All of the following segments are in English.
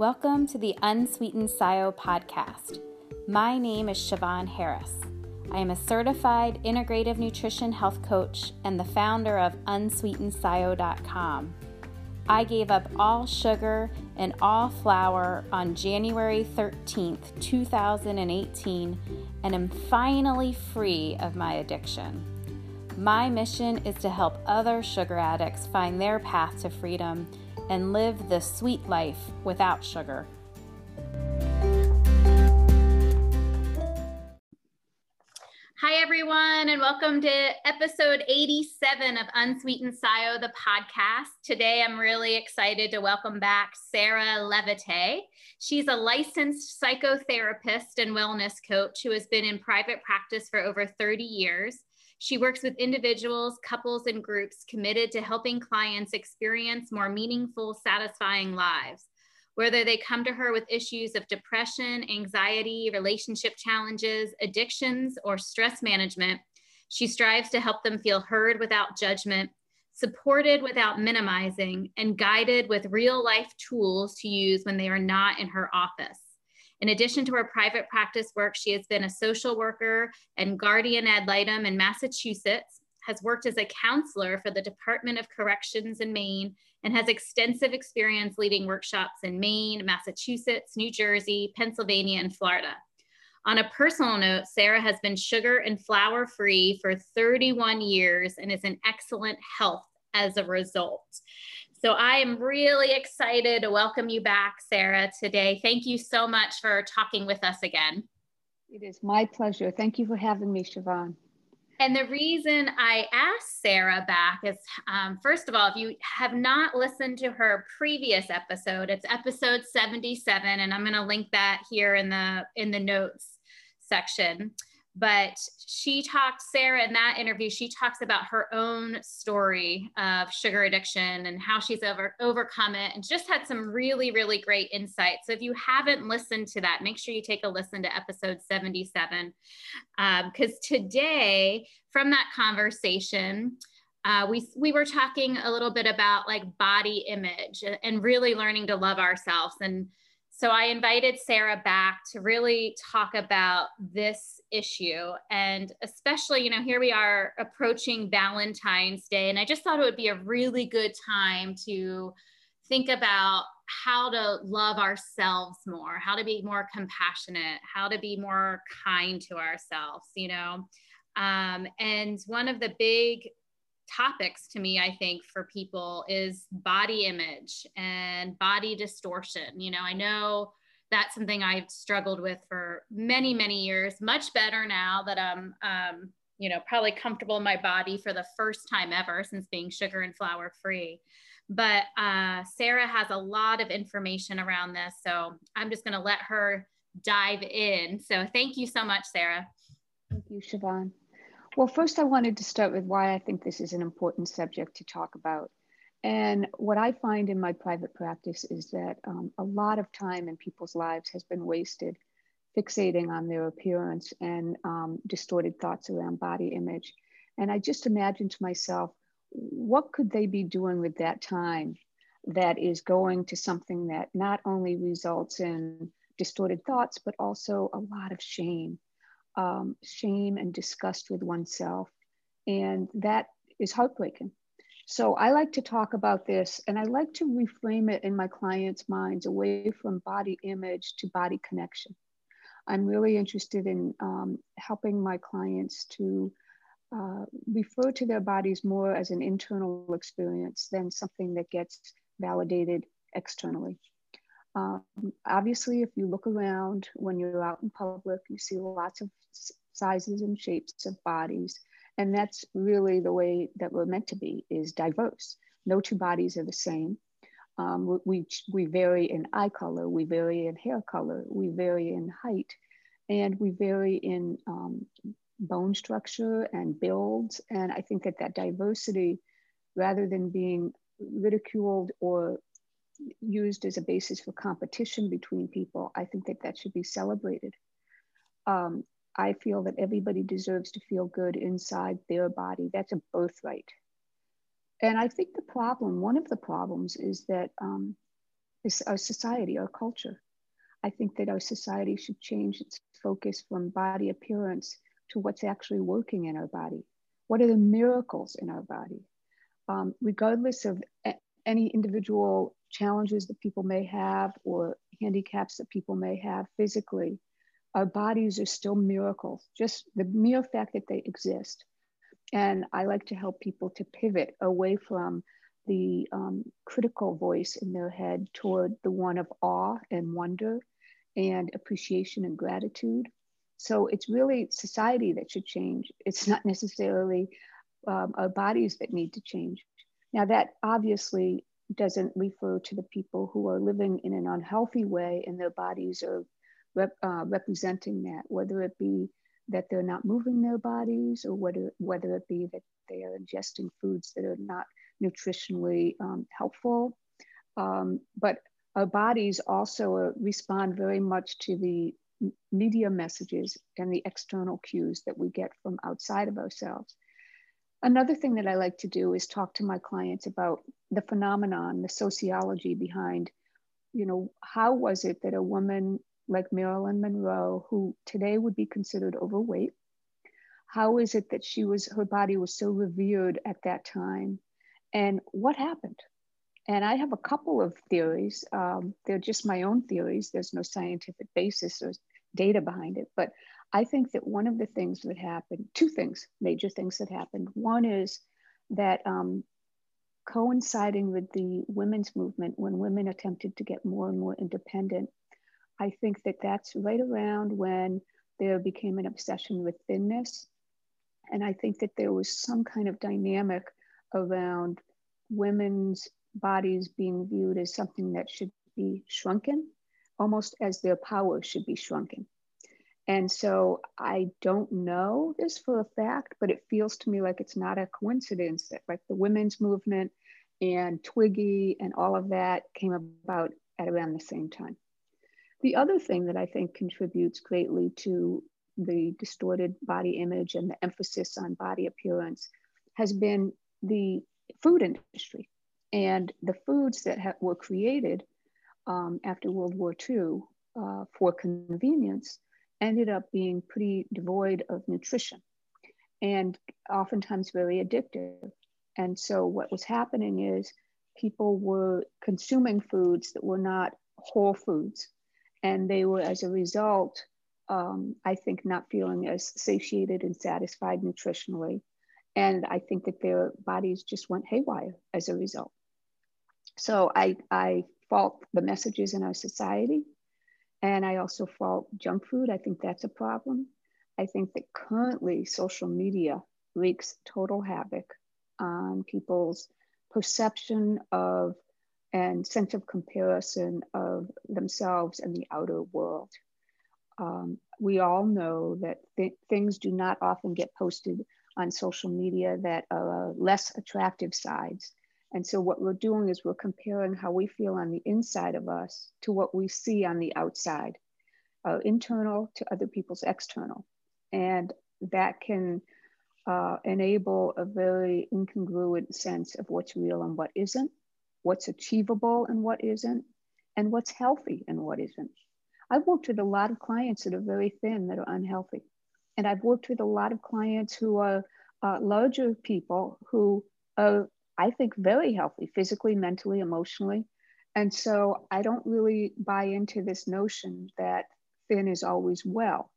Welcome to the Unsweetened SIO podcast. My name is Siobhan Harris. I am a certified integrative nutrition health coach and the founder of unsweetenedsio.com. I gave up all sugar and all flour on January 13th, 2018, and am finally free of my addiction. My mission is to help other sugar addicts find their path to freedom and live the sweet life without sugar. Hi, everyone, and welcome to episode 87 of Unsweetened SIO, the podcast. Today, I'm really excited to welcome back Sarah Levite. She's a licensed psychotherapist and wellness coach who has been in private practice for over 30 years. She works with individuals, couples, and groups committed to helping clients experience more meaningful, satisfying lives whether they come to her with issues of depression, anxiety, relationship challenges, addictions, or stress management, she strives to help them feel heard without judgment, supported without minimizing, and guided with real life tools to use when they are not in her office. In addition to her private practice work, she has been a social worker and guardian ad litem in Massachusetts, has worked as a counselor for the Department of Corrections in Maine, and has extensive experience leading workshops in Maine, Massachusetts, New Jersey, Pennsylvania, and Florida. On a personal note, Sarah has been sugar and flour free for 31 years and is in excellent health as a result. So I am really excited to welcome you back, Sarah, today. Thank you so much for talking with us again. It is my pleasure. Thank you for having me, Siobhan. And the reason I asked Sarah back is um, first of all, if you have not listened to her previous episode, it's episode 77, and I'm going to link that here in the in the notes section but she talked sarah in that interview she talks about her own story of sugar addiction and how she's over, overcome it and just had some really really great insights. So if you haven't listened to that make sure you take a listen to episode 77 because um, today from that conversation uh, we we were talking a little bit about like body image and really learning to love ourselves and so I invited Sarah back to really talk about this issue. And especially, you know, here we are approaching Valentine's Day. And I just thought it would be a really good time to think about how to love ourselves more, how to be more compassionate, how to be more kind to ourselves, you know. Um, and one of the big topics to me, I think, for people is body image and body distortion. You know, I know that's something I've struggled with for many, many years, much better now that I'm, um, you know, probably comfortable in my body for the first time ever since being sugar and flour free. But uh, Sarah has a lot of information around this. So I'm just going to let her dive in. So thank you so much, Sarah. Thank you, Siobhan. Well, first, I wanted to start with why I think this is an important subject to talk about. And what I find in my private practice is that um, a lot of time in people's lives has been wasted fixating on their appearance and um, distorted thoughts around body image. And I just imagine to myself, what could they be doing with that time that is going to something that not only results in distorted thoughts, but also a lot of shame um, shame and disgust with oneself. And that is heartbreaking. So I like to talk about this and I like to reframe it in my clients' minds away from body image to body connection. I'm really interested in um, helping my clients to uh, refer to their bodies more as an internal experience than something that gets validated externally. Um, obviously, if you look around when you're out in public, you see lots of sizes and shapes of bodies. And that's really the way that we're meant to be, is diverse. No two bodies are the same. Um, we, we vary in eye color, we vary in hair color, we vary in height, and we vary in um, bone structure and builds. And I think that that diversity, rather than being ridiculed or used as a basis for competition between people, I think that that should be celebrated. Um, I feel that everybody deserves to feel good inside their body. That's a birthright. And I think the problem, one of the problems, is that um, is our society, our culture. I think that our society should change its focus from body appearance to what's actually working in our body. What are the miracles in our body? Um, regardless of any individual challenges that people may have or handicaps that people may have physically, our bodies are still miracles, just the mere fact that they exist. And I like to help people to pivot away from the um, critical voice in their head toward the one of awe and wonder and appreciation and gratitude. So it's really society that should change. It's not necessarily um, our bodies that need to change. Now, that obviously doesn't refer to the people who are living in an unhealthy way and their bodies are rep, uh, representing that, whether it be that they're not moving their bodies or whether, whether it be that they are ingesting foods that are not nutritionally um, helpful. Um, but our bodies also uh, respond very much to the media messages and the external cues that we get from outside of ourselves. Another thing that I like to do is talk to my clients about the phenomenon, the sociology behind, you know, how was it that a woman like Marilyn Monroe, who today would be considered overweight, how is it that she was, her body was so revered at that time? And what happened? And I have a couple of theories. Um, they're just my own theories. There's no scientific basis or data behind it. But I think that one of the things that happened, two things, major things that happened. One is that um, coinciding with the women's movement, when women attempted to get more and more independent, I think that that's right around when there became an obsession with thinness. And I think that there was some kind of dynamic around women's bodies being viewed as something that should be shrunken, almost as their power should be shrunken. And so I don't know this for a fact, but it feels to me like it's not a coincidence that like the women's movement and Twiggy and all of that came about at around the same time. The other thing that I think contributes greatly to the distorted body image and the emphasis on body appearance has been the food industry and the foods that ha- were created um, after World War II uh, for convenience ended up being pretty devoid of nutrition and oftentimes very addictive. And so, what was happening is people were consuming foods that were not whole foods. And they were, as a result, um, I think, not feeling as satiated and satisfied nutritionally. And I think that their bodies just went haywire as a result. So I, I fault the messages in our society. And I also fault junk food. I think that's a problem. I think that currently social media wreaks total havoc on people's perception of and sense of comparison of themselves and the outer world. Um, we all know that th- things do not often get posted on social media that are less attractive sides. And so what we're doing is we're comparing how we feel on the inside of us to what we see on the outside, uh, internal to other people's external. And that can uh, enable a very incongruent sense of what's real and what isn't, what's achievable and what isn't, and what's healthy and what isn't. I've worked with a lot of clients that are very thin, that are unhealthy. And I've worked with a lot of clients who are uh, larger people who are, I think, very healthy physically, mentally, emotionally. And so I don't really buy into this notion that thin is always well.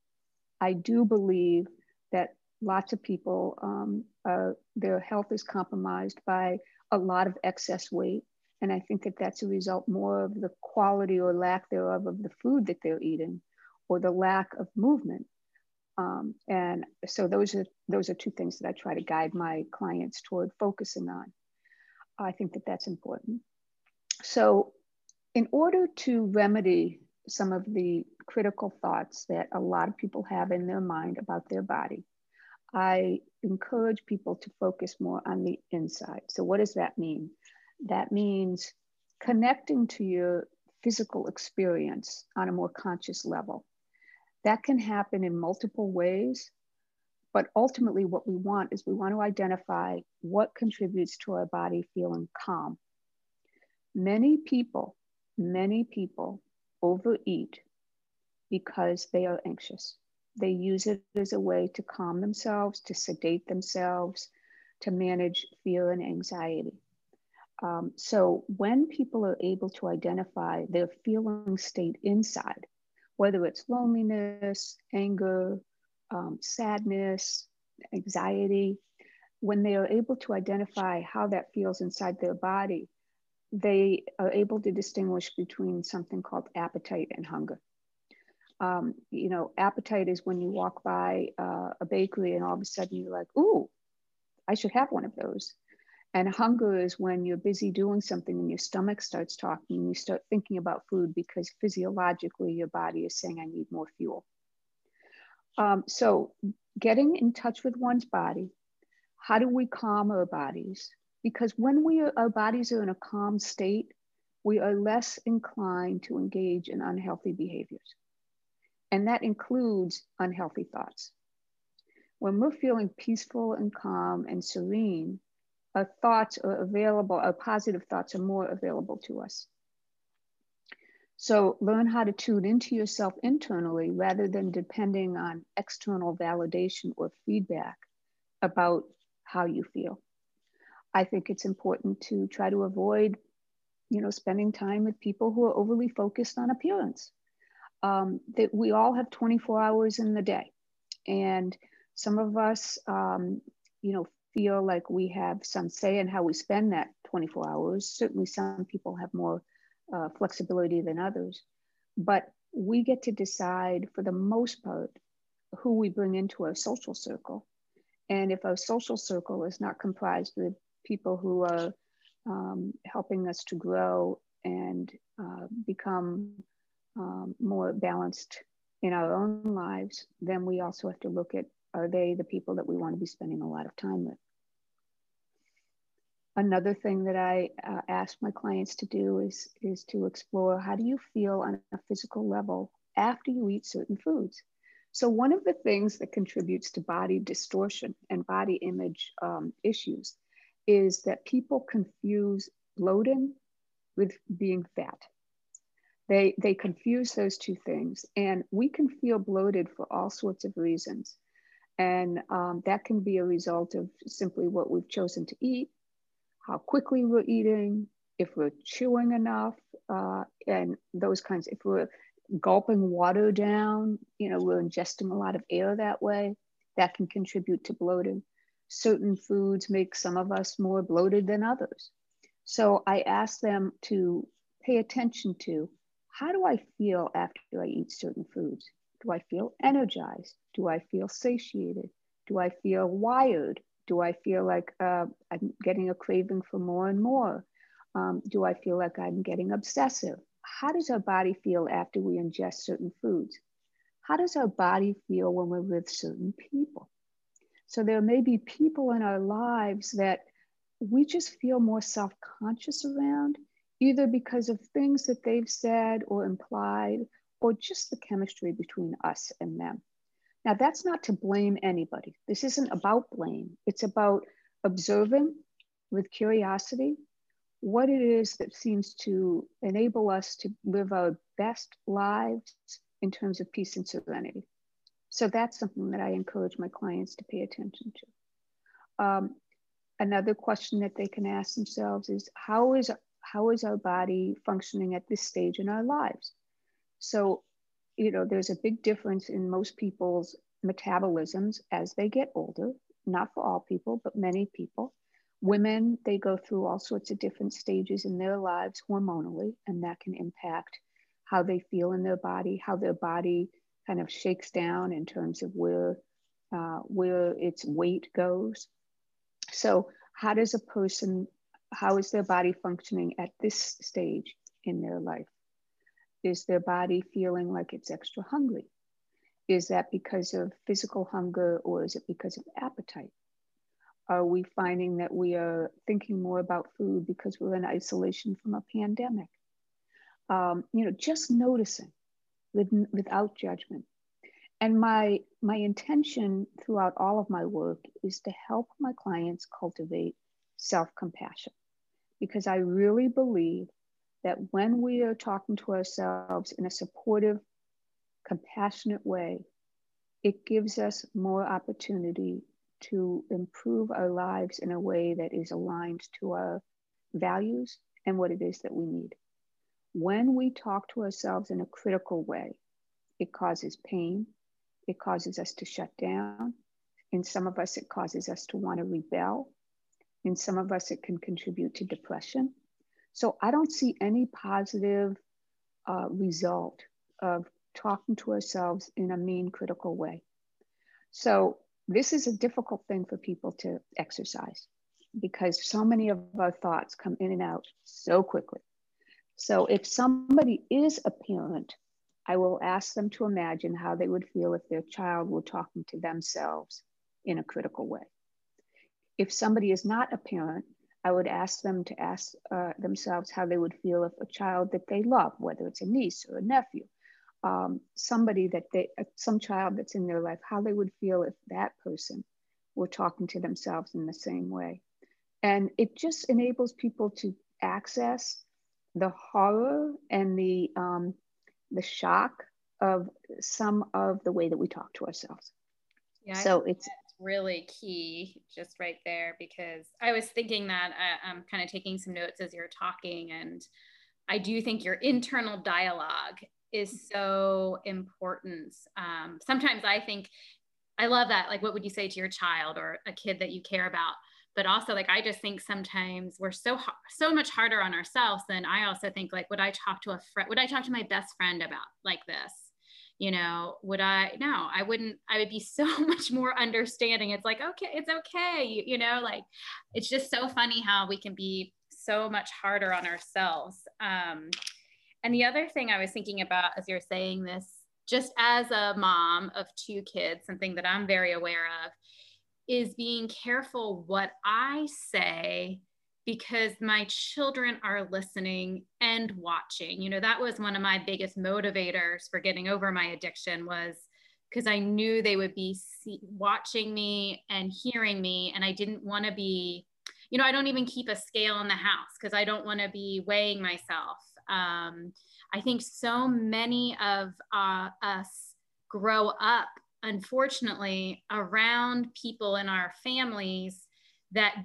I do believe that lots of people, um, are, their health is compromised by a lot of excess weight. And I think that that's a result more of the quality or lack thereof of the food that they're eating or the lack of movement. Um, and so those are those are two things that I try to guide my clients toward focusing on. I think that that's important. So, in order to remedy some of the critical thoughts that a lot of people have in their mind about their body, I encourage people to focus more on the inside. So, what does that mean? That means connecting to your physical experience on a more conscious level. That can happen in multiple ways, but ultimately, what we want is we want to identify what contributes to our body feeling calm. Many people many people overeat because they are anxious. They use it as a way to calm themselves, to sedate themselves, to manage fear and anxiety. Um, so when people are able to identify their feeling state inside, whether it's loneliness, anger, um, sadness, anxiety, when they are able to identify how that feels inside their body, they are able to distinguish between something called appetite and hunger. Um, you know, appetite is when you walk by uh, a bakery and all of a sudden you're like, ooh, I should have one of those. And hunger is when you're busy doing something and your stomach starts talking and you start thinking about food because physiologically your body is saying, I need more fuel. Um, so, getting in touch with one's body, how do we calm our bodies? Because when we our bodies are in a calm state, we are less inclined to engage in unhealthy behaviors. And that includes unhealthy thoughts. When we're feeling peaceful and calm and serene, our thoughts are available, our positive thoughts are more available to us. So learn how to tune into yourself internally rather than depending on external validation or feedback about how you feel. I think it's important to try to avoid, you know, spending time with people who are overly focused on appearance. Um, that we all have 24 hours in the day, and some of us, um, you know, feel like we have some say in how we spend that 24 hours. Certainly, some people have more uh, flexibility than others, but we get to decide for the most part who we bring into our social circle. And if our social circle is not comprised with people who are um, helping us to grow and uh, become um, more balanced in our own lives, then we also have to look at are they the people that we want to be spending a lot of time with? Another thing that I uh, ask my clients to do is, is to explore how do you feel on a physical level after you eat certain foods? So, one of the things that contributes to body distortion and body image um, issues is that people confuse bloating with being fat. They, they confuse those two things, and we can feel bloated for all sorts of reasons. And um, that can be a result of simply what we've chosen to eat, how quickly we're eating, if we're chewing enough, uh, and those kinds. If we're gulping water down, you know, we're ingesting a lot of air that way. That can contribute to bloating. Certain foods make some of us more bloated than others. So I ask them to pay attention to how do I feel after I eat certain foods? Do I feel energized? Do I feel satiated? Do I feel wired? Do I feel like uh, I'm getting a craving for more and more? Um, do I feel like I'm getting obsessive? How does our body feel after we ingest certain foods? How does our body feel when we're with certain people? So there may be people in our lives that we just feel more self conscious around, either because of things that they've said or implied, or just the chemistry between us and them. Now, that's not to blame anybody. This isn't about blame. It's about observing with curiosity what it is that seems to enable us to live our best lives in terms of peace and serenity. So that's something that I encourage my clients to pay attention to. Um, another question that they can ask themselves is how is how is our body functioning at this stage in our lives? So you know, there's a big difference in most people's metabolisms as they get older, not for all people, but many people. Women, they go through all sorts of different stages in their lives hormonally, and that can impact how they feel in their body, how their body kind of shakes down in terms of where uh, where its weight goes. So, how does a person, how is their body functioning at this stage in their life? Is their body feeling like it's extra hungry? Is that because of physical hunger or is it because of appetite? Are we finding that we are thinking more about food because we're in isolation from a pandemic? Um, you know, just noticing with, without judgment. And my, my intention throughout all of my work is to help my clients cultivate self compassion because I really believe that when we are talking to ourselves in a supportive, compassionate way, it gives us more opportunity to improve our lives in a way that is aligned to our values and what it is that we need. When we talk to ourselves in a critical way, it causes pain, it causes us to shut down. In some of us, it causes us to want to rebel. In some of us, it can contribute to depression. So I don't see any positive uh, result of talking to ourselves in a mean, critical way. So this is a difficult thing for people to exercise because so many of our thoughts come in and out so quickly. So if somebody is a parent, I will ask them to imagine how they would feel if their child were talking to themselves in a critical way. If somebody is not a parent, I would ask them to ask uh, themselves how they would feel if a child that they love, whether it's a niece or a nephew, um, somebody that they, uh, some child that's in their life, how they would feel if that person were talking to themselves in the same way. And it just enables people to access the horror and the um, the shock of some of the way that we talk to ourselves. Yeah, so it's really key just right there because I was thinking that I, uh, I'm kind of taking some notes as you're talking, and I do think your internal dialogue is so important. Um, sometimes I think I love that. Like, what would you say to your child or a kid that you care about? But also, like, I just think sometimes we're so so much harder on ourselves than I also think. Like, would I talk to a friend? Would I talk to my best friend about like this? You know would i no i wouldn't i would be so much more understanding. It's like okay it's okay you, you know like it's just so funny how we can be so much harder on ourselves. Um, and the other thing I was thinking about as you're saying this, just as a mom of two kids, something that I'm very aware of is being careful what I say because my children are listening and watching. You know, that was one of my biggest motivators for getting over my addiction was because I knew they would be see- watching me and hearing me and I didn't want to be you know, I don't even keep a scale in the house because I don't want to be weighing myself um, I think so many of uh, us grow up, unfortunately, around people in our families that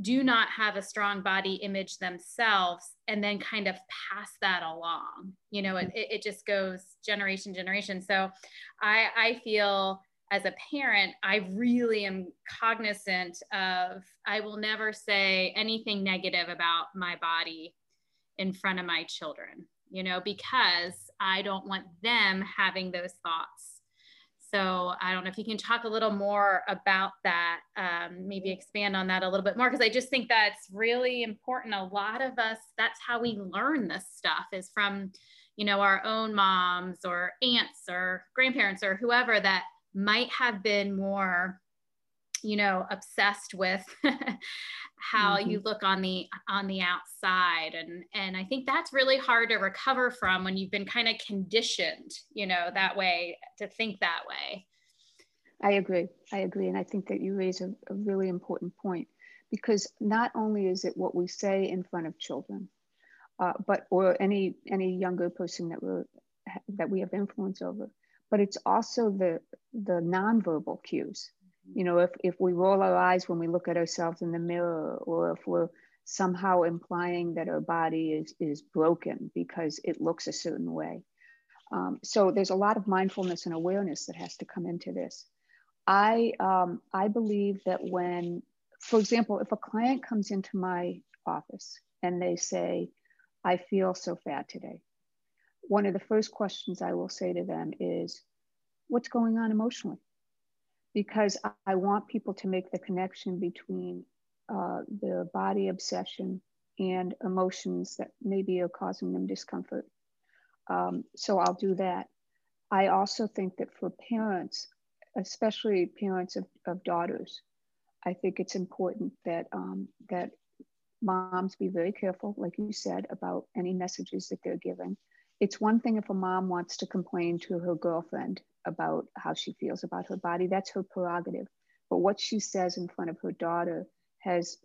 do not have a strong body image themselves and then kind of pass that along you know it, it just goes generation generation so i i feel as a parent i really am cognizant of i will never say anything negative about my body in front of my children, you know, because I don't want them having those thoughts. So I don't know if you can talk a little more about that, um, maybe expand on that a little bit more, because I just think that's really important. A lot of us, that's how we learn this stuff is from, you know, our own moms or aunts or grandparents or whoever that might have been more you know obsessed with how mm-hmm. you look on the on the outside. And and i think that's really hard to recover from when you've been kind of conditioned you know that way to think that way. I agree. I agree. And i think that you raise a, a really important point because not only is it what we say in front of children uh, but or any any younger person that we're that we have influence over but it's also the the nonverbal cues you know, if, if we roll our eyes when we look at ourselves in the mirror, or if we're somehow implying that our body is, is broken because it looks a certain way. Um, so there's a lot of mindfulness and awareness that has to come into this. I, um, I believe that when, for example, if a client comes into my office and they say, I feel so fat today, one of the first questions I will say to them is, What's going on emotionally? Because I want people to make the connection between uh, the body obsession and emotions that maybe are causing them discomfort. Um, so I'll do that. I also think that for parents, especially parents of, of daughters, I think it's important that um, that moms be very careful, like you said, about any messages that they're giving. It's one thing if a mom wants to complain to her girlfriend about how she feels about her body. That's her prerogative. But what she says in front of her daughter has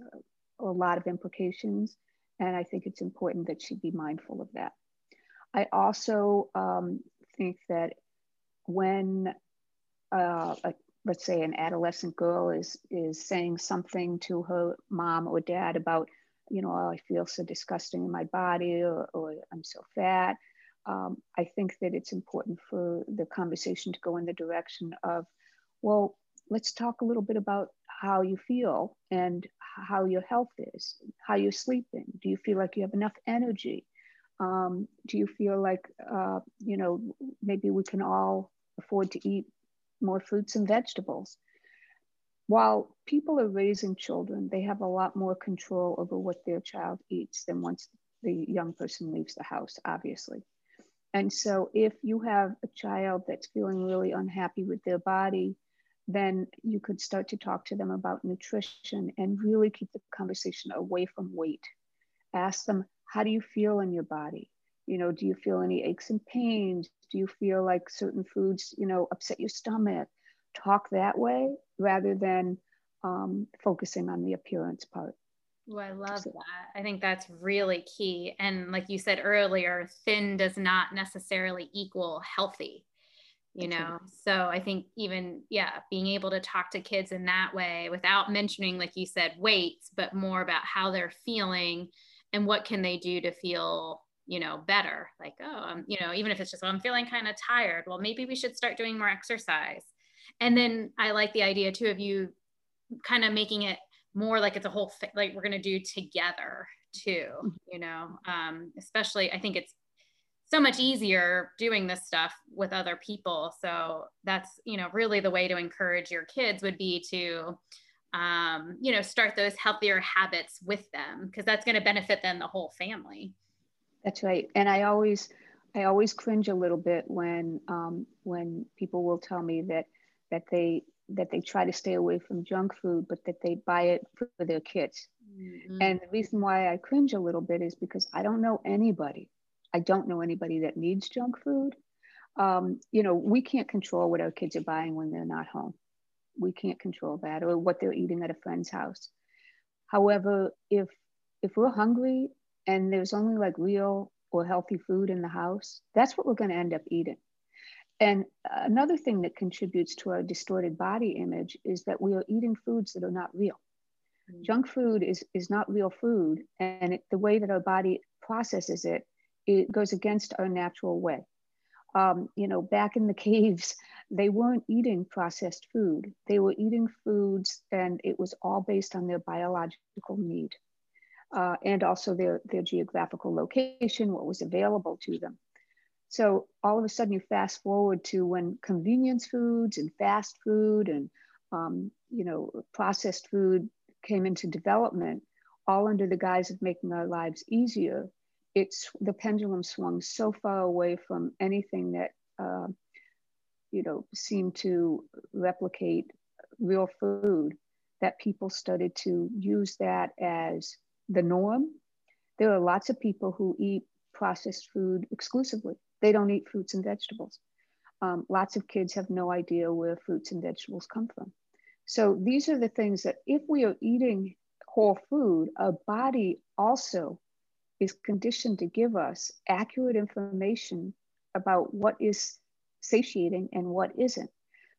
a lot of implications. And I think it's important that she be mindful of that. I also um, think that when, uh, a, let's say, an adolescent girl is, is saying something to her mom or dad about, you know, oh, I feel so disgusting in my body or, or I'm so fat, um, I think that it's important for the conversation to go in the direction of, well, let's talk a little bit about how you feel and how your health is, how you're sleeping. Do you feel like you have enough energy? Um, do you feel like, uh, you know, maybe we can all afford to eat more fruits and vegetables? While people are raising children, they have a lot more control over what their child eats than once the young person leaves the house, obviously. And so if you have a child that's feeling really unhappy with their body, then you could start to talk to them about nutrition and really keep the conversation away from weight. Ask them, how do you feel in your body? You know, do you feel any aches and pains? Do you feel like certain foods, you know, upset your stomach? Talk that way rather than um, focusing on the appearance part. Oh, I love that. I think that's really key. And like you said earlier, thin does not necessarily equal healthy, you know? So I think even, yeah, being able to talk to kids in that way without mentioning, like you said, weights, but more about how they're feeling and what can they do to feel you know better like oh i'm you know even if it's just well, i'm feeling kind of tired well maybe we should start doing more exercise and then i like the idea too of you kind of making it more like it's a whole thing like we're going to do together too mm-hmm. you know? Um, especially i think it's so much easier doing this stuff with other people. So that's you know really the way to encourage your kids would be to um, you know start those healthier habits with them because that's going to benefit them the whole family. That's right. And i always i always cringe a little bit when um, when people will tell me that that they that they try to stay away from junk food, but that they buy it for their kids. Mm-hmm. And the reason why I cringe a little bit is because I don't know anybody. I don't know anybody that needs junk food. Um, you know, we can't control what our kids are buying when they're not home. We can't control that or what they're eating at a friend's house. However, if if we're hungry and there's only like real or healthy food in the house, that's what we're going to end up eating. And another thing that contributes to our distorted body image is that we are eating foods that are not real. Mm-hmm. Junk food is, is not real food, and it, the way that our body processes it, it goes against our natural way. Um, you know, back in the caves, they weren't eating processed food. They were eating foods, and it was all based on their biological need uh, and also their, their geographical location, what was available to them. So all of a sudden, you fast forward to when convenience foods and fast food and um, you know processed food came into development, all under the guise of making our lives easier. It's the pendulum swung so far away from anything that uh, you know seemed to replicate real food that people started to use that as the norm. There are lots of people who eat processed food exclusively they don't eat fruits and vegetables. Um, lots of kids have no idea where fruits and vegetables come from. So these are the things that if we are eating whole food, our body also is conditioned to give us accurate information about what is satiating and what isn't.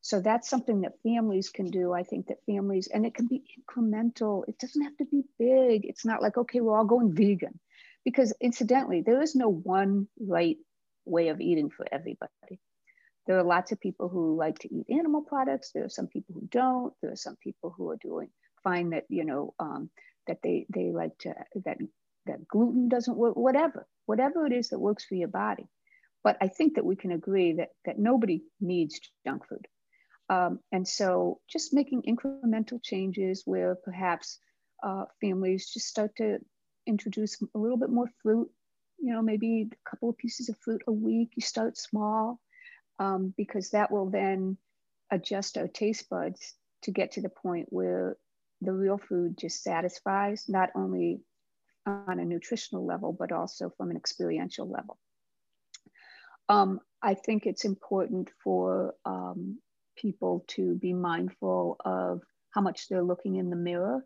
So that's something that families can do. I think that families, and it can be incremental. It doesn't have to be big. It's not like, okay, we're all going vegan. Because incidentally, there is no one right way of eating for everybody. There are lots of people who like to eat animal products. There are some people who don't. There are some people who are doing fine that you know um, that they they like to that that gluten doesn't work. Whatever, whatever it is that works for your body. But I think that we can agree that that nobody needs junk food. Um, and so just making incremental changes where perhaps uh, families just start to introduce a little bit more fruit you know, maybe a couple of pieces of fruit a week. You start small um, because that will then adjust our taste buds to get to the point where the real food just satisfies, not only on a nutritional level, but also from an experiential level. Um, I think it's important for um, people to be mindful of how much they're looking in the mirror.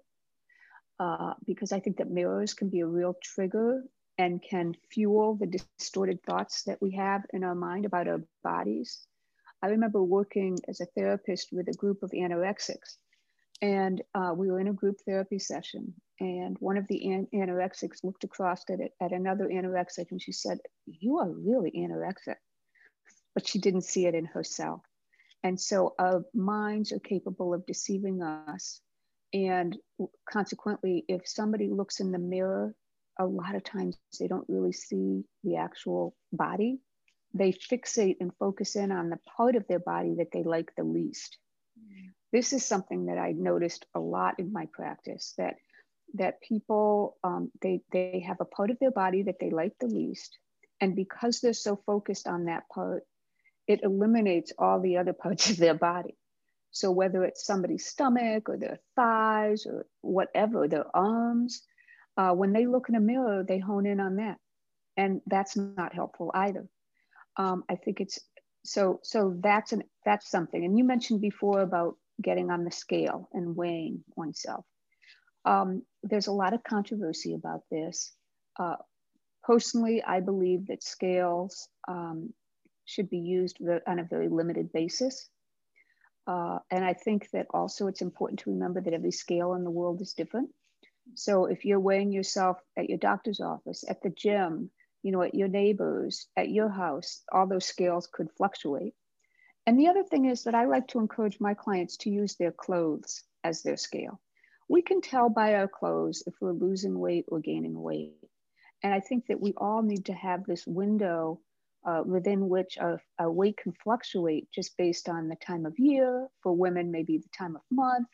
uh, because I think that mirrors can be a real trigger and can fuel the distorted thoughts that we have in our mind about our bodies. I remember working as a therapist with a group of anorexics, and uh, we were in a group therapy session. And one of the an- anorexics looked across at, it, at another anorexic and she said, You are really anorexic. But she didn't see it in herself. And so our minds are capable of deceiving us. And consequently, if somebody looks in the mirror, a lot of times they don't really see the actual body. They fixate and focus in on the part of their body that they like the least. This is something that I noticed a lot in my practice that that people um, they they have a part of their body that they like the least, and because they're so focused on that part, it eliminates all the other parts of their body. So whether it's somebody's stomach or their thighs or whatever, their arms, uh, when they look in a mirror, they hone in on that, and that's not helpful either. Um, I think it's so so that's an that's something. And you mentioned before about getting on the scale and weighing oneself. Um, there's a lot of controversy about this. Uh, personally, I believe that scales um, should be used on a very limited basis. Uh, and I think that also it's important to remember that every scale in the world is different. So if you're weighing yourself at your doctor's office, at the gym, you know, at your neighbors, at your house, all those scales could fluctuate. And the other thing is that I like to encourage my clients to use their clothes as their scale. We can tell by our clothes if we're losing weight or gaining weight. And I think that we all need to have this window uh, within which a, a weight can fluctuate just based on the time of year. For women, maybe the time of month,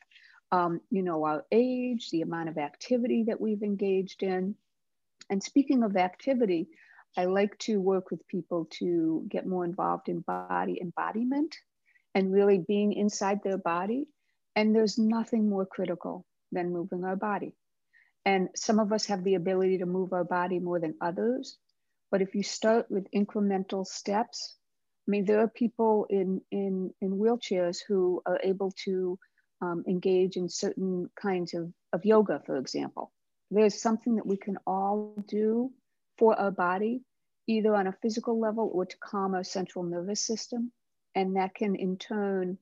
um, you know, our age, the amount of activity that we've engaged in. And speaking of activity, I like to work with people to get more involved in body embodiment and really being inside their body. And there's nothing more critical than moving our body. And some of us have the ability to move our body more than others. But if you start with incremental steps, I mean, there are people in, in, in wheelchairs who are able to um, engage in certain kinds of, of yoga, for example. There's something that we can all do for our body, either on a physical level or to calm our central nervous system. And that can in turn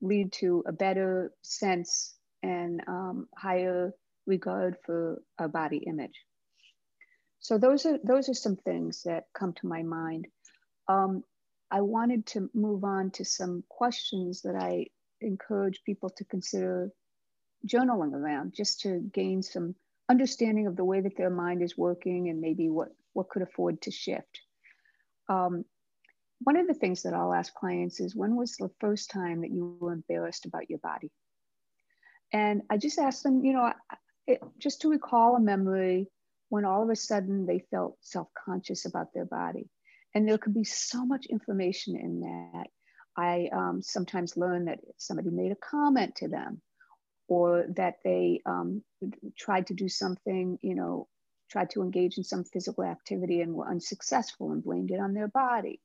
lead to a better sense and um, higher regard for our body image. So those are those are some things that come to my mind. Um, I wanted to move on to some questions that I encourage people to consider journaling around just to gain some understanding of the way that their mind is working and maybe what, what could afford to shift. Um, one of the things that I'll ask clients is when was the first time that you were embarrassed about your body? And I just ask them, you know, it, just to recall a memory when all of a sudden they felt self conscious about their body. And there could be so much information in that. I um, sometimes learn that somebody made a comment to them or that they um, tried to do something, you know, tried to engage in some physical activity and were unsuccessful and blamed it on their body.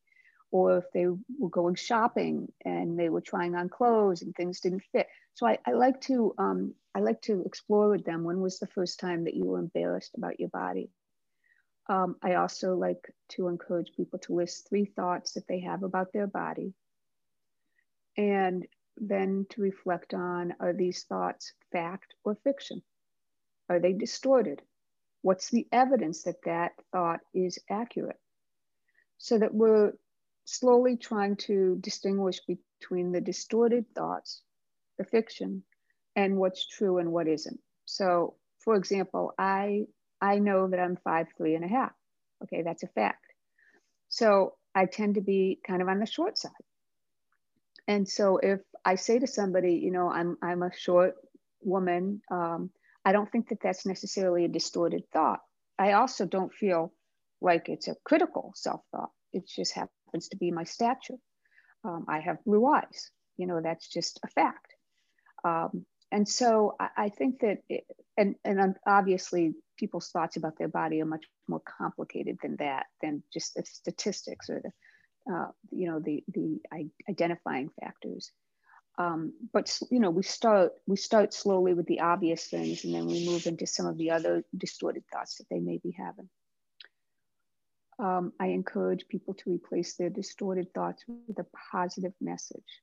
Or if they were going shopping and they were trying on clothes and things didn't fit. So I, I like to um, I like to explore with them when was the first time that you were embarrassed about your body. Um, I also like to encourage people to list three thoughts that they have about their body and then to reflect on are these thoughts fact or fiction? Are they distorted? What's the evidence that that thought is accurate? So that we're slowly trying to distinguish between the distorted thoughts, the fiction, and what's true and what isn't. So, for example, I I know that I'm five three and a half. Okay, that's a fact. So I tend to be kind of on the short side. And so if I say to somebody, you know, I'm, I'm a short woman, um, I don't think that that's necessarily a distorted thought. I also don't feel like it's a critical self thought. It just happens to be my stature. Um, I have blue eyes. You know, that's just a fact. Um, and so I, I think that, it, and, and obviously people's thoughts about their body are much more complicated than that, than just the statistics or the uh, you know, the, the identifying factors. Um, but you know, we start we start slowly with the obvious things, and then we move into some of the other distorted thoughts that they may be having. Um, I encourage people to replace their distorted thoughts with a positive message,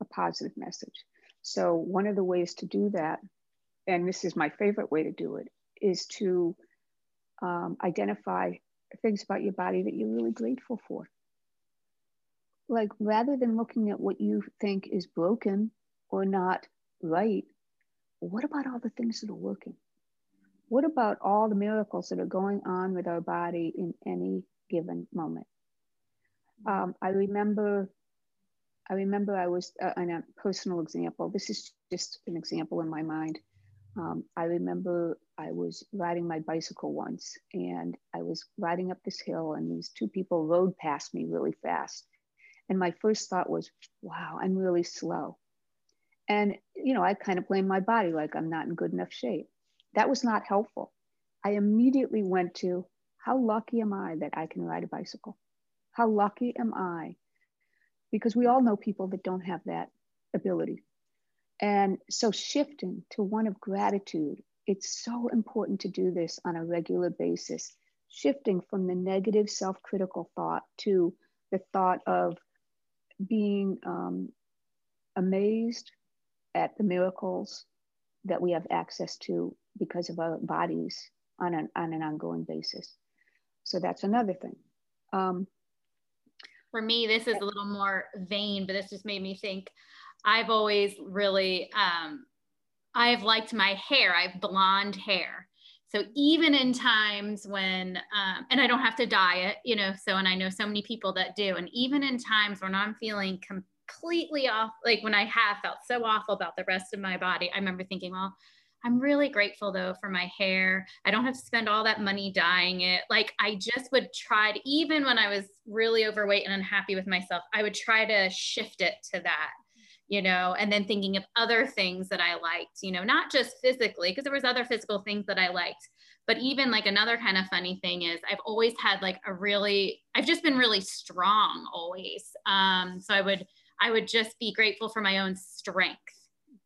a positive message. So one of the ways to do that, and this is my favorite way to do it, is to um, identify things about your body that you're really grateful for. Like rather than looking at what you think is broken or not right, what about all the things that are working? What about all the miracles that are going on with our body in any given moment? Um, I remember, I remember I was uh, in a personal example. This is just an example in my mind. Um, I remember I was riding my bicycle once and I was riding up this hill and these two people rode past me really fast. And my first thought was, wow, I'm really slow. And, you know, I kind of blamed my body like I'm not in good enough shape. That was not helpful. I immediately went to, how lucky am I that I can ride a bicycle? How lucky am I? Because we all know people that don't have that ability. And so shifting to one of gratitude, it's so important to do this on a regular basis, shifting from the negative self critical thought to the thought of being um, amazed at the miracles that we have access to because of our bodies on an, on an ongoing basis. So that's another thing. Um, For me, this is a little more vain, but this just made me think I've always really, um, I've liked my hair. I have blonde hair. So even in times when, um, and I don't have to dye it, you know, so, and I know so many people that do. And even in times when I'm feeling completely off, like when I have felt so awful about the rest of my body, I remember thinking, well, I'm really grateful though for my hair. I don't have to spend all that money dyeing it. Like I just would try to, even when I was really overweight and unhappy with myself, I would try to shift it to that you know, and then thinking of other things that I liked, you know, not just physically, because there was other physical things that I liked, but even like another kind of funny thing is I've always had like a really, I've just been really strong always. Um, so I would, I would just be grateful for my own strength,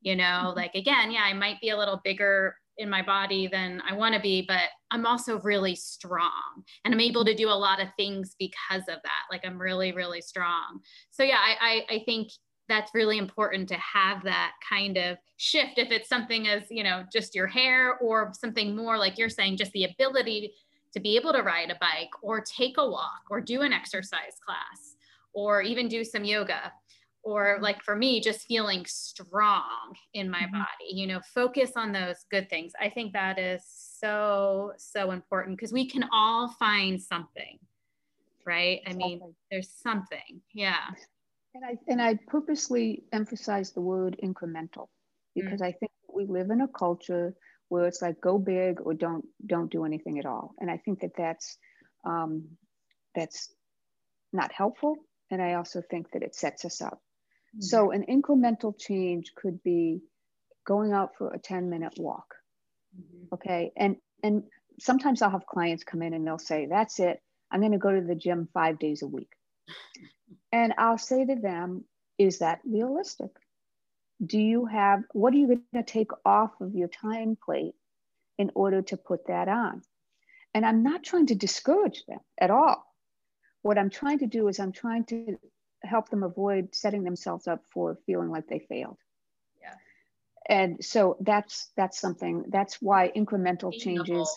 you know, mm-hmm. like again, yeah, I might be a little bigger in my body than I want to be, but I'm also really strong and I'm able to do a lot of things because of that. Like I'm really, really strong. So yeah, I, I, I think that's really important to have that kind of shift if it's something as you know just your hair or something more like you're saying just the ability to be able to ride a bike or take a walk or do an exercise class or even do some yoga or like for me just feeling strong in my mm-hmm. body you know focus on those good things. I think that is so so important because we can all find something right? I mean there's something yeah and I, and I purposely emphasize the word incremental because mm. I think we live in a culture where it's like go big or don't don't do anything at all. And I think that that's um, that's not helpful. And I also think that it sets us up. Mm. So an incremental change could be going out for a 10 minute walk. Mm-hmm. Okay. And and sometimes I'll have clients come in and they'll say, that's it. I'm going to go to the gym five days a week. And I'll say to them, is that realistic? Do you have, what are you going to take off of your time plate in order to put that on? And I'm not trying to discourage them at all. What I'm trying to do is I'm trying to help them avoid setting themselves up for feeling like they failed. Yeah. And so that's that's something that's why incremental changes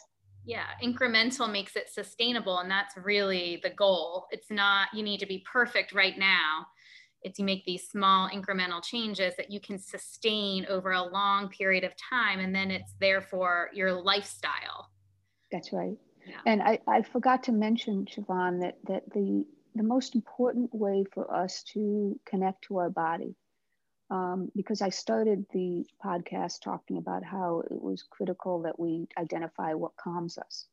yeah incremental makes it sustainable and that's really the goal. It's not you need to be perfect right now. It's you make these small incremental changes that you can sustain over a long period of time and then it's therefore your lifestyle. That's right. Yeah. and I, I forgot to mention siobhan that that the the most important way for us to connect to our body um, because I started the podcast talking about how it was critical that we identify what calms us.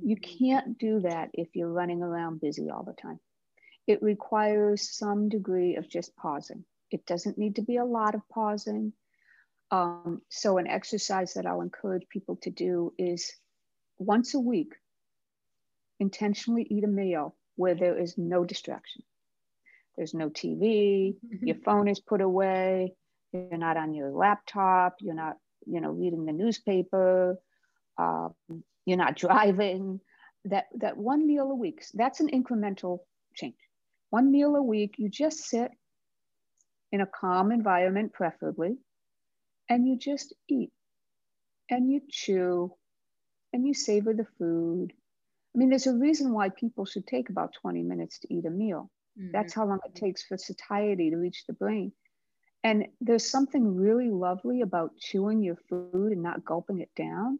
You mm-hmm. can't do that if you're running around busy all the time. It requires some degree of just pausing. It doesn't need to be a lot of pausing. Um, so, an exercise that I'll encourage people to do is once a week, intentionally eat a meal where there is no distraction. There's no TV, mm-hmm. your phone is put away, You're not on your laptop. You're not, you know, reading the newspaper. Um, you're not driving. That that one meal a week. That's an incremental change. One meal a week. You just sit in a calm environment, preferably, and you just eat, and you chew, and you savor the food. I mean, there's a reason why people should take about 20 minutes to eat a meal. Mm-hmm. That's how long it takes for satiety to reach the brain. And there's something really lovely about chewing your food and not gulping it down.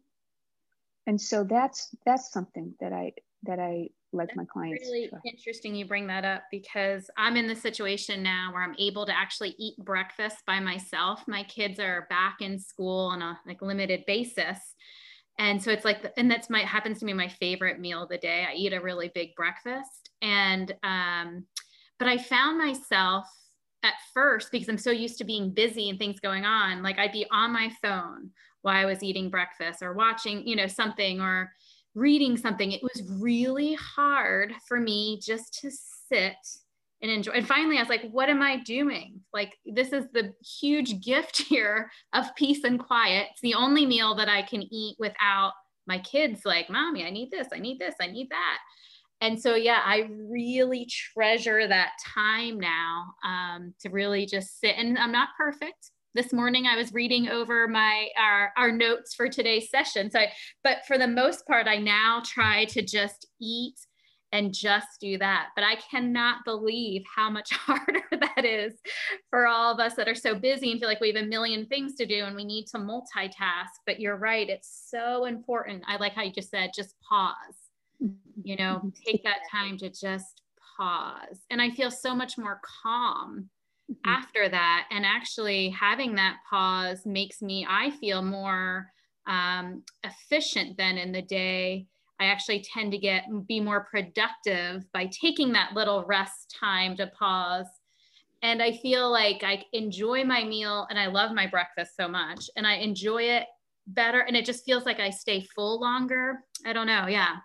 And so that's that's something that I that I like that's my clients. Really interesting you bring that up because I'm in the situation now where I'm able to actually eat breakfast by myself. My kids are back in school on a like limited basis. And so it's like, and that's my happens to be my favorite meal of the day. I eat a really big breakfast, and um, but I found myself at first because I'm so used to being busy and things going on. Like I'd be on my phone while I was eating breakfast or watching, you know, something or reading something. It was really hard for me just to sit and enjoy. And finally, I was like, what am I doing? Like, this is the huge gift here of peace and quiet. It's the only meal that I can eat without my kids, like, mommy, I need this, I need this, I need that and so yeah i really treasure that time now um, to really just sit and i'm not perfect. This morning i was reading over my our, our notes for today's session. So I, but for the most part i now try to just eat and just do that. But i cannot believe how much harder that is for all of us that are so busy and feel like we have a million things to do and we need to multitask. But you're right it's so important. I like how you just said just pause you know take that time to just pause. And i feel so much more calm mm-hmm. after that. And actually having that pause makes me i feel more um, efficient then in the day. I actually tend to get be more productive by taking that little rest time to pause. And i feel like i enjoy my meal and i love my breakfast so much and i enjoy it better. And it just feels like i stay full longer. I don't know. Yeah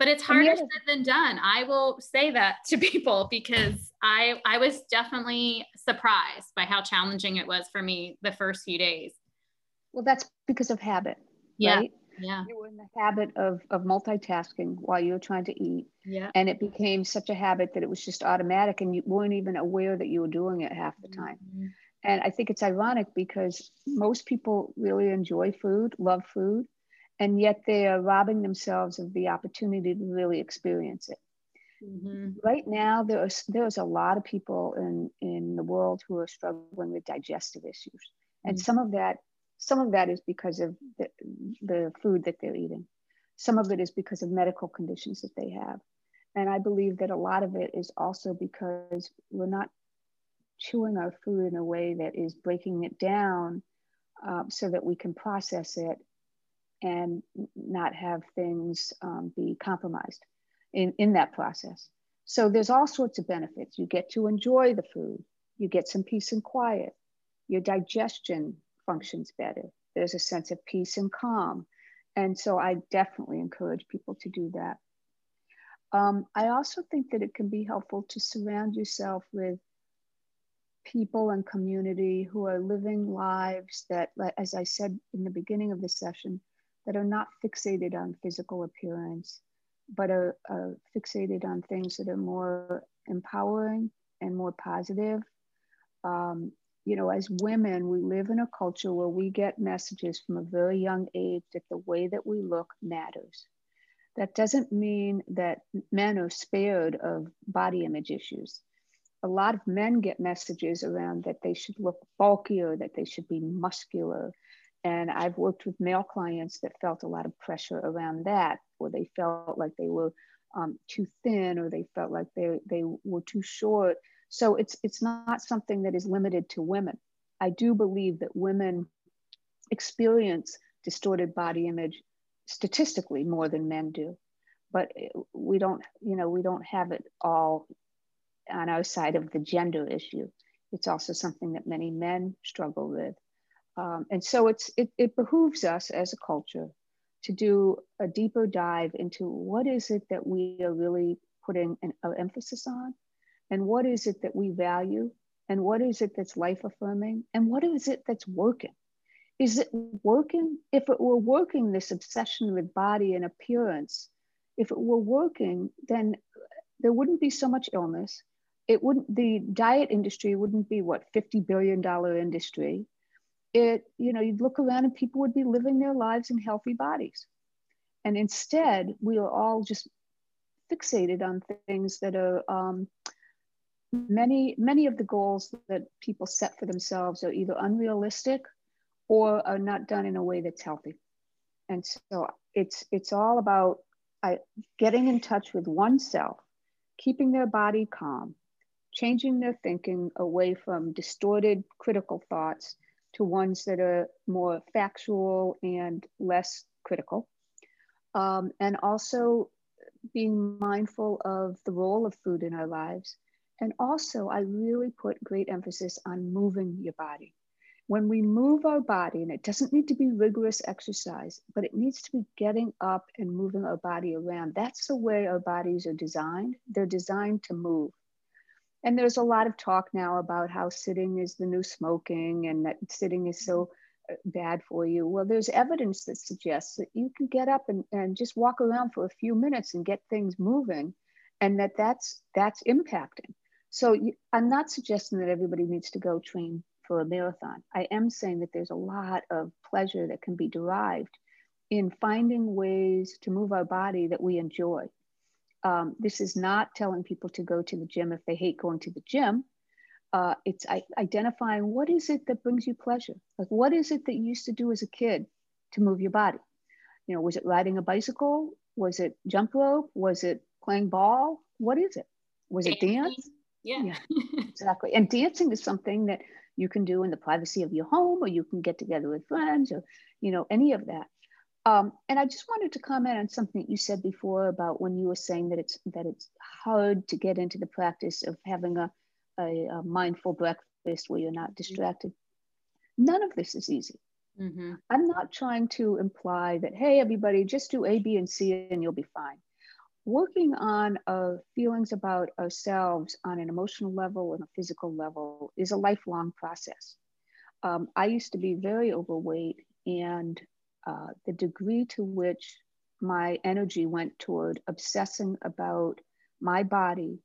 but it's harder said than done. I will say that to people because I I was definitely surprised by how challenging it was for me the first few days. Well, that's because of habit, yeah. right? Yeah. You were in the habit of of multitasking while you were trying to eat. Yeah. And it became such a habit that it was just automatic and you weren't even aware that you were doing it half the time. Mm-hmm. And I think it's ironic because most people really enjoy food, love food, and yet they are robbing themselves of the opportunity to really experience it. Mm-hmm. Right now, there's there's a lot of people in in the world who are struggling with digestive issues, and mm-hmm. some of that some of that is because of the, the food that they're eating. Some of it is because of medical conditions that they have, and I believe that a lot of it is also because we're not chewing our food in a way that is breaking it down um, so that we can process it and not have things um, be compromised in, in that process. So there's all sorts of benefits. You get to enjoy the food, you get some peace and quiet, your digestion functions better. There's a sense of peace and calm. And so I definitely encourage people to do that. Um, I also think that it can be helpful to surround yourself with people and community who are living lives that, as I said in the beginning of the session, that are not fixated on physical appearance, but are, are fixated on things that are more empowering and more positive. Um, you know, as women, we live in a culture where we get messages from a very young age that the way that we look matters. That doesn't mean that men are spared of body image issues. A lot of men get messages around that they should look bulkier, that they should be muscular, and I've worked with male clients that felt a lot of pressure around that, or they felt like they were um, too thin, or they felt like they, they were too short. So it's, it's not something that is limited to women. I do believe that women experience distorted body image statistically more than men do, but we don't, you know, we don't have it all on our side of the gender issue. It's also something that many men struggle with. Um, and so it's, it, it behooves us as a culture to do a deeper dive into what is it that we are really putting an, an emphasis on? And what is it that we value? And what is it that's life affirming? And what is it that's working? Is it working? If it were working this obsession with body and appearance if it were working then there wouldn't be so much illness. It wouldn't the diet industry wouldn't be what 50 billion dollar industry it you know you'd look around and people would be living their lives in healthy bodies. And instead we are all just fixated on things that are um, many many of the goals that people set for themselves are either unrealistic or are not done in a way that's healthy. And so it's it's all about getting in touch with oneself keeping their body calm changing their thinking away from distorted critical thoughts to ones that are more factual and less critical um, and also being mindful of the role of food in our lives and also, I really put great emphasis on moving your body. When we move our body, and it doesn't need to be rigorous exercise, but it needs to be getting up and moving our body around. That's the way our bodies are designed. They're designed to move. And there's a lot of talk now about how sitting is the new smoking and that sitting is so uh, bad for you. Well, there's evidence that suggests that you can get up and, and just walk around for a few minutes and get things moving and that that's that's impacting so I'm not suggesting that everybody needs to go train for a marathon. I am saying that there's a lot of pleasure that can be derived in finding ways to move our body that we enjoy. Um, this is not telling people to go to the gym if they hate going to the gym. Uh, it's identifying what is it that brings you pleasure? Like, what is it that you used to do as a kid to move your body? You know, was it riding a bicycle? Was it jump rope? Was it playing ball? What is it? Was it dance? Yeah. yeah. exactly. And dancing is something that you can do in the privacy of your home, or you can get together with friends, or you know any of that. Um, and I just wanted to comment on something that you said before about when you were saying that it's that it's hard to get into the practice of having a, a, a mindful breakfast where you're not distracted. None of this is easy. Mm-hmm. I'm not trying to imply that, hey, everybody, just do A, B, and C and you'll be fine working on uh, feelings about ourselves on an emotional level and a physical level is a lifelong process. Um, I used to be very overweight, and uh, the degree to which my energy went toward obsessing about my body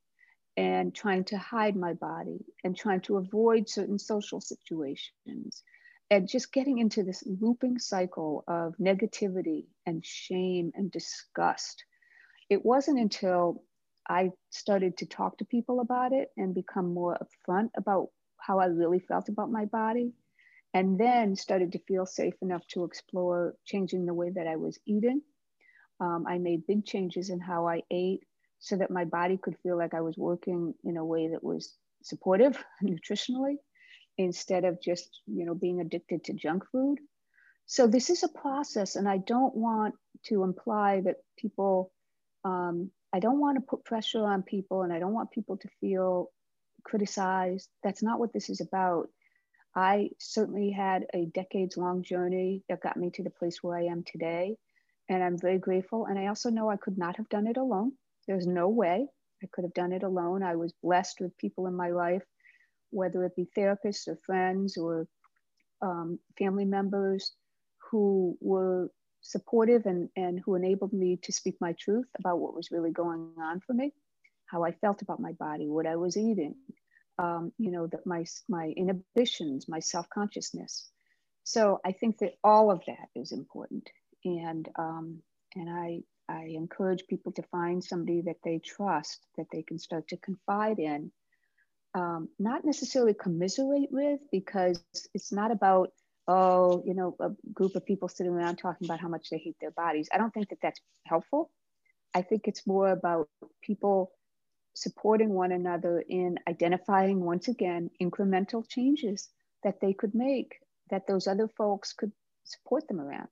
and trying to hide my body and trying to avoid certain social situations and just getting into this looping cycle of negativity and shame and disgust. It wasn't until I started to talk to people about it and become more upfront about how I really felt about my body, and then started to feel safe enough to explore changing the way that I was eating. Um, I made big changes in how I ate so that my body could feel like I was working in a way that was supportive nutritionally instead of just you know being addicted to junk food so this is a process and i don't want to imply that people um, I don't want to put pressure on people and I don't want people to feel criticized. That's not what this is about. I certainly had a decades long journey that got me to the place where I am today. And I'm very grateful. And I also know I could not have done it alone. There's no way I could have done it alone. I was blessed with people in my life, whether it be therapists or friends or um, family members who were supportive and, and who enabled me to speak my truth about what was really going on for me, how I felt about my body, what I was eating, um, you know, that my, my inhibitions, my self-consciousness. So I think that all of that is important. And, um, and I, I encourage people to find somebody that they trust, that they can start to confide in, um, not necessarily commiserate with, because it's not about oh, you know, a group of people sitting around talking about how much they hate their bodies. I don't think that that's helpful. I think it's more about people supporting one another in identifying once again incremental changes that they could make that those other folks could support them around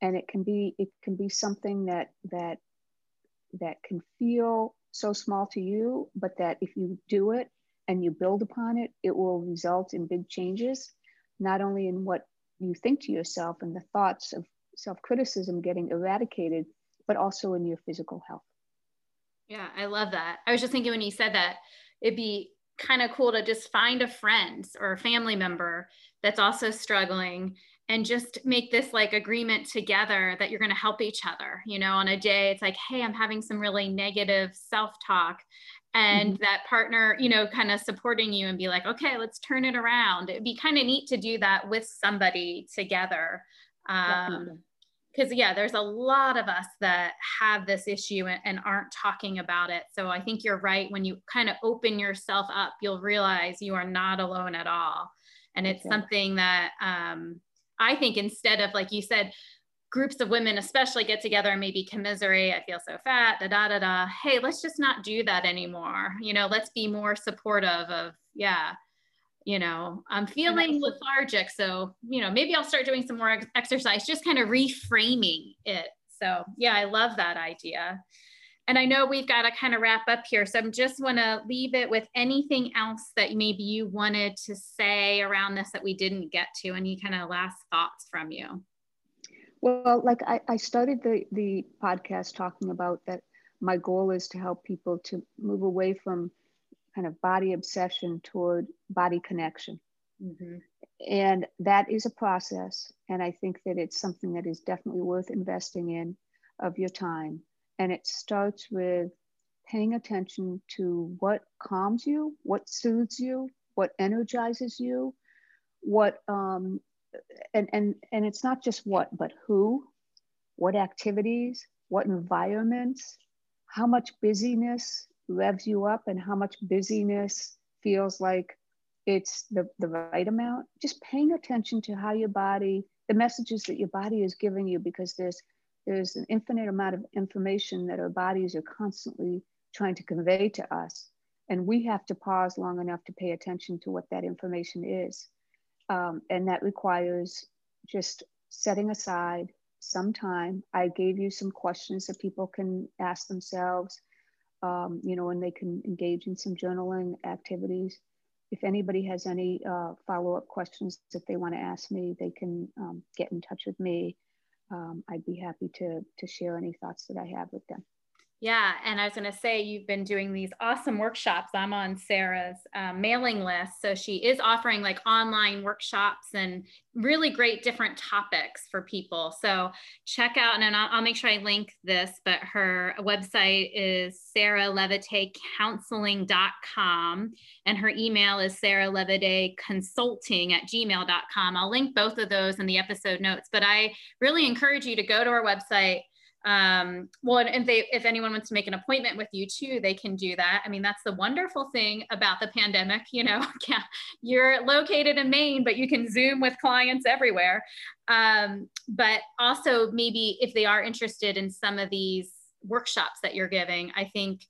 and it can be it can be something that that that can feel so small to you but that if you do it and you build upon it it will result in big changes not only in what you think to yourself and the thoughts of self criticism getting eradicated, but also in your physical health. Yeah, I love that. I was just thinking when you said that, it'd be kind of cool to just find a friend or a family member that's also struggling and just make this like agreement together that you're going to help each other you know on a day it's like hey i'm having some really negative self-talk and mm-hmm. that partner you know kind of supporting you and be like okay let's turn it around it'd be kind of neat to do that with somebody together um, because yeah there's a lot of us that have this issue and, and, aren't talking about it. So i think you're right. When you kind of open yourself up you'll realize you are not alone at all. And it's okay. something that um, i think instead of like you said groups of women especially get together and maybe commiserate i feel so fat da da da da. Hey let's just not do that anymore. You know let's be more supportive of yeah you know i'm feeling lethargic so you know maybe i'll start doing some more ex- exercise just kind of reframing it. So yeah i love that idea. And i know we've got to kind of wrap up here so i'm just want to leave it with anything else that maybe you wanted to say around this that we didn't get to any kind of last thoughts from you? Well like i, I started the the podcast talking about that my goal is to help people to move away from kind of body obsession toward body connection. Mm-hmm. And that is a process. And I think that it's something that is definitely worth investing in of your time. And it starts with paying attention to what calms you, what soothes you, what energizes you, what, um, and, and, and it's not just what, but who, what activities, what environments, how much busyness revs you up and how much busyness feels like it's the, the right amount. Just paying attention to how your body, the messages that your body is giving you, because there's there's an infinite amount of information that our bodies are constantly trying to convey to us. And we have to pause long enough to pay attention to what that information is. Um, and that requires just setting aside some time. I gave you some questions that people can ask themselves um, you know, and they can engage in some journaling activities. If anybody has any uh, follow-up questions that they want to ask me, they can um, get in touch with me. Um, I'd be happy to, to share any thoughts that I have with them. Yeah, and I was going to say you've been doing these awesome workshops. I'm on Sarah's um, mailing list, so she is offering like online workshops and really great different topics for people. So check out, and I'll, I'll make sure I link this. But her website is sarahlevidecounseling.com, and her email is sarahlevideconsulting at gmail.com. I'll link both of those in the episode notes. But I really encourage you to go to our website um, well and if they if anyone wants to make an appointment with you too they can do that i mean that's the wonderful thing about the pandemic you know you're located in maine but you can zoom with clients everywhere um, but also maybe if they are interested in some of these workshops that you're giving i think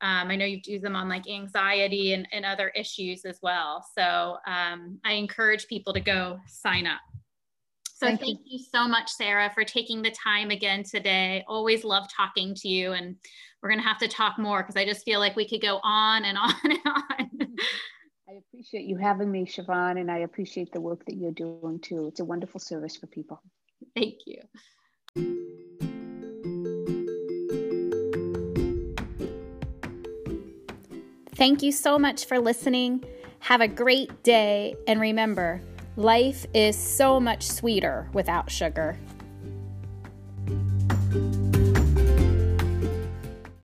um, I know you do them on like anxiety and, and other issues as well. So um, I encourage people to go sign up. So thank, thank you. you so much, Sarah, for taking the time again today. Always love talking to you. And we're going to have to talk more because I just feel like we could go on and on and on. I appreciate you having me, Siobhan, and I appreciate the work that you're doing too. It's a wonderful service for people. Thank you. Thank you so much for listening. Have a great day. And remember, Life is so much sweeter without sugar.